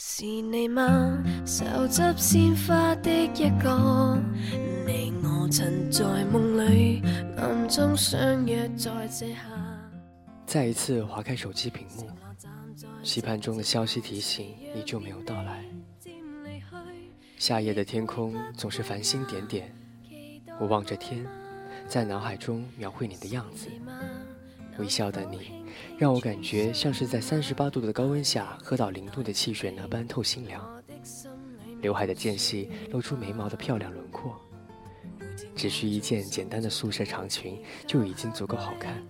是你吗？手执鲜花的一个，你我曾在梦里暗中相约在这下。再一次划开手机屏幕，期盼中的消息提醒依旧没有到来。夏夜的天空总是繁星点点，我望着天，在脑海中描绘你的样子。微笑的你，让我感觉像是在三十八度的高温下喝到零度的汽水那般透心凉。刘海的间隙露出眉毛的漂亮轮廓，只需一件简单的素色长裙就已经足够好看。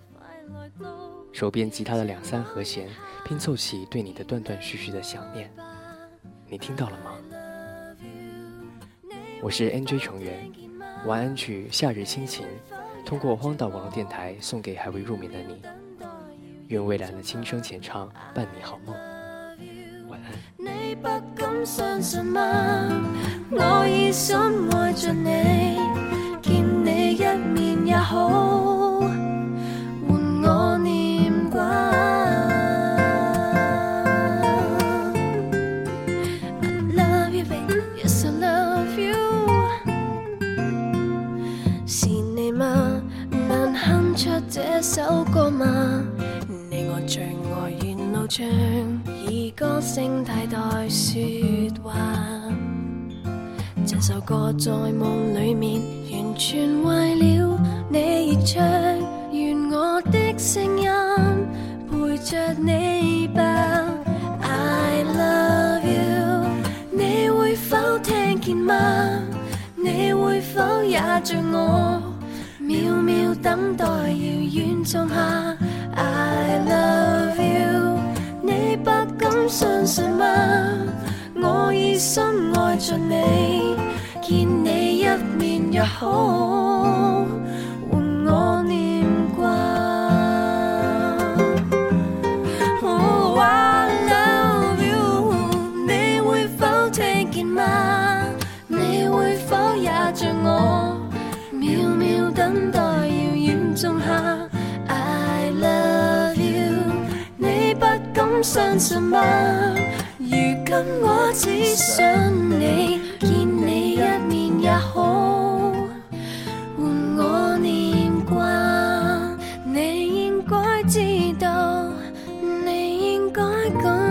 手边吉他的两三和弦拼凑起对你的断断续续的想念，你听到了吗？我是 NJ 成员，晚安曲《夏日心情》。通过荒岛网络电台送给还未入眠的你，愿蔚蓝的轻声浅唱伴你好梦，晚安。你不敢相信吗？我已深爱着你，这首歌吗？你我最爱沿路唱，以歌声替代说话。这首歌在梦里面完全为了你而唱，愿我的声音陪着你吧。I love you，你会否听见吗？你会否也像我，秒秒等待遥远仲夏？I love you，你不敢相信吗？我已深爱着你，见你一面也好，换我念挂。Oh, I love you，你会否听见吗？你会否也像我，等待遥远仲下。I love you 你不敢相信吗？如今我只想你见你一面也好。换我念挂你应该知道你应该讲